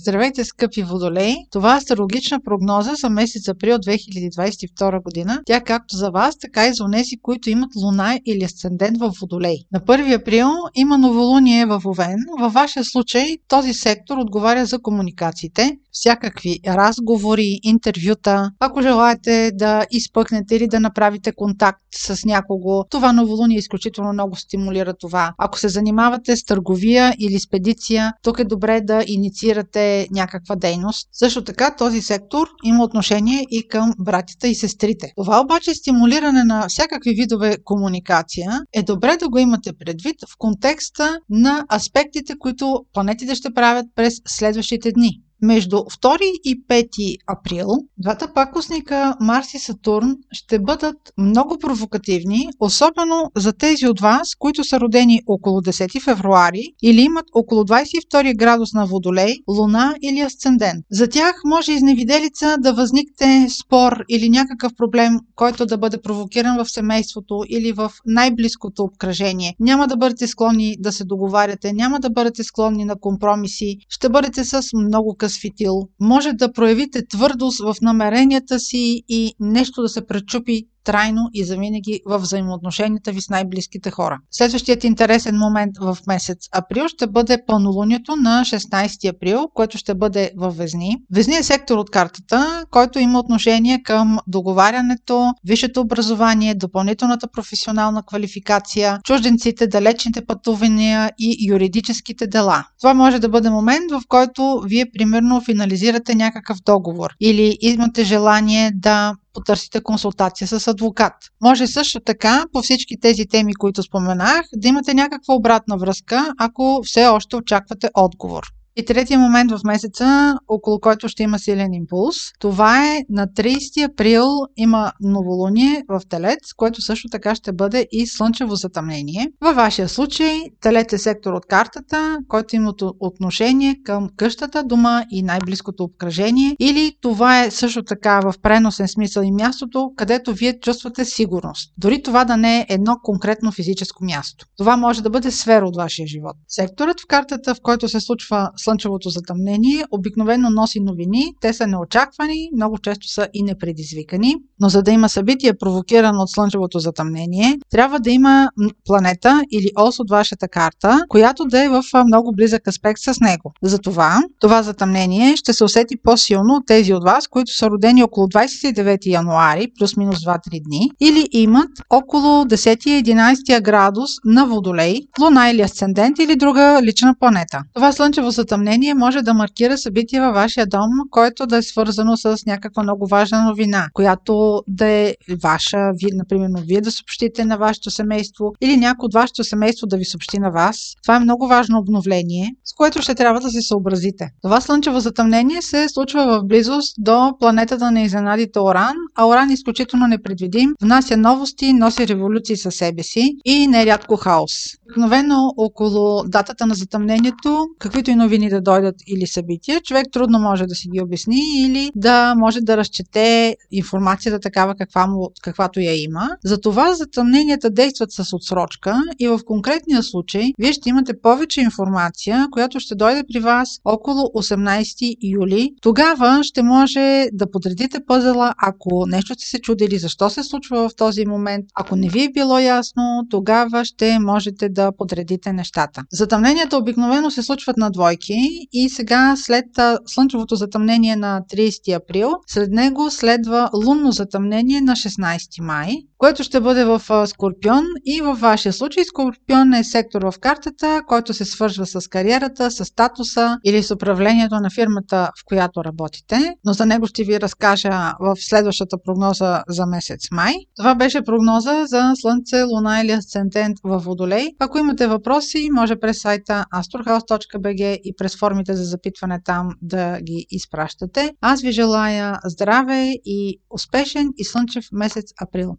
Здравейте, скъпи водолеи! Това е астрологична прогноза за месец април 2022 година. Тя както за вас, така и за онези, които имат луна или асцендент в водолей. На 1 април има новолуние в Овен. Във вашия случай този сектор отговаря за комуникациите, всякакви разговори, интервюта. Ако желаете да изпъкнете или да направите контакт с някого, това новолуние изключително много стимулира това. Ако се занимавате с търговия или спедиция, тук е добре да инициирате някаква дейност. Също така този сектор има отношение и към братята и сестрите. Това обаче стимулиране на всякакви видове комуникация е добре да го имате предвид в контекста на аспектите, които планетите ще правят през следващите дни. Между 2 и 5 април двата пакосника Марс и Сатурн ще бъдат много провокативни, особено за тези от вас, които са родени около 10 февруари или имат около 22 градус на Водолей, Луна или Асцендент. За тях може изневиделица да възникне спор или някакъв проблем, който да бъде провокиран в семейството или в най-близкото обкръжение. Няма да бъдете склонни да се договаряте, няма да бъдете склонни на компромиси, ще бъдете с много къс разсветил, може да проявите твърдост в намеренията си и нещо да се пречупи трайно и завинаги в взаимоотношенията ви с най-близките хора. Следващият интересен момент в месец април ще бъде пълнолунието на 16 април, което ще бъде във Везни. Везни е сектор от картата, който има отношение към договарянето, висшето образование, допълнителната професионална квалификация, чужденците, далечните пътувания и юридическите дела. Това може да бъде момент, в който вие примерно финализирате някакъв договор или имате желание да потърсите консултация с адвокат. Може също така по всички тези теми, които споменах, да имате някаква обратна връзка, ако все още очаквате отговор. И третия момент в месеца, около който ще има силен импулс, това е на 30 април има новолуние в Телец, което също така ще бъде и слънчево затъмнение. Във вашия случай Телец е сектор от картата, който има отношение към къщата, дома и най-близкото обкръжение. Или това е също така в преносен смисъл и мястото, където вие чувствате сигурност. Дори това да не е едно конкретно физическо място. Това може да бъде сфера от вашия живот. Секторът в картата, в който се случва слънчевото затъмнение обикновено носи новини. Те са неочаквани, много често са и непредизвикани. Но за да има събитие, провокирано от слънчевото затъмнение, трябва да има планета или ос от вашата карта, която да е в много близък аспект с него. Затова това затъмнение ще се усети по-силно от тези от вас, които са родени около 29 януари, плюс-минус 2-3 дни, или имат около 10-11 градус на Водолей, Луна или Асцендент или друга лична планета. Това слънчево затъмнение съмнение може да маркира събитие във вашия дом, което да е свързано с някаква много важна новина, която да е ваша, вие, например, вие да съобщите на вашето семейство или някой от вашето семейство да ви съобщи на вас. Това е много важно обновление, с което ще трябва да се съобразите. Това слънчево затъмнение се случва в близост до планетата на изненадите Оран, а Оран е изключително непредвидим, внася новости, носи революции със себе си и нерядко хаос. Обикновено около датата на затъмнението, каквито и новини да дойдат или събития, човек трудно може да си ги обясни или да може да разчете информацията такава, каква му, каквато я има. Затова затъмненията действат с отсрочка и в конкретния случай вие ще имате повече информация, която ще дойде при вас около 18 юли. Тогава ще може да подредите пъзела, ако нещо сте се чудили защо се случва в този момент. Ако не ви е било ясно, тогава ще можете да подредите нещата. Затъмненията обикновено се случват на двойки и сега след слънчевото затъмнение на 30 април, след него следва лунно затъмнение на 16 май, което ще бъде в Скорпион и във вашия случай Скорпион е сектор в картата, който се свържва с кариерата, с статуса или с управлението на фирмата, в която работите, но за него ще ви разкажа в следващата прогноза за месец май. Това беше прогноза за Слънце, Луна или Асцендент в Водолей. Ако имате въпроси, може през сайта astrohouse.bg и през формите за запитване там да ги изпращате. Аз ви желая здраве и успешен и слънчев месец април.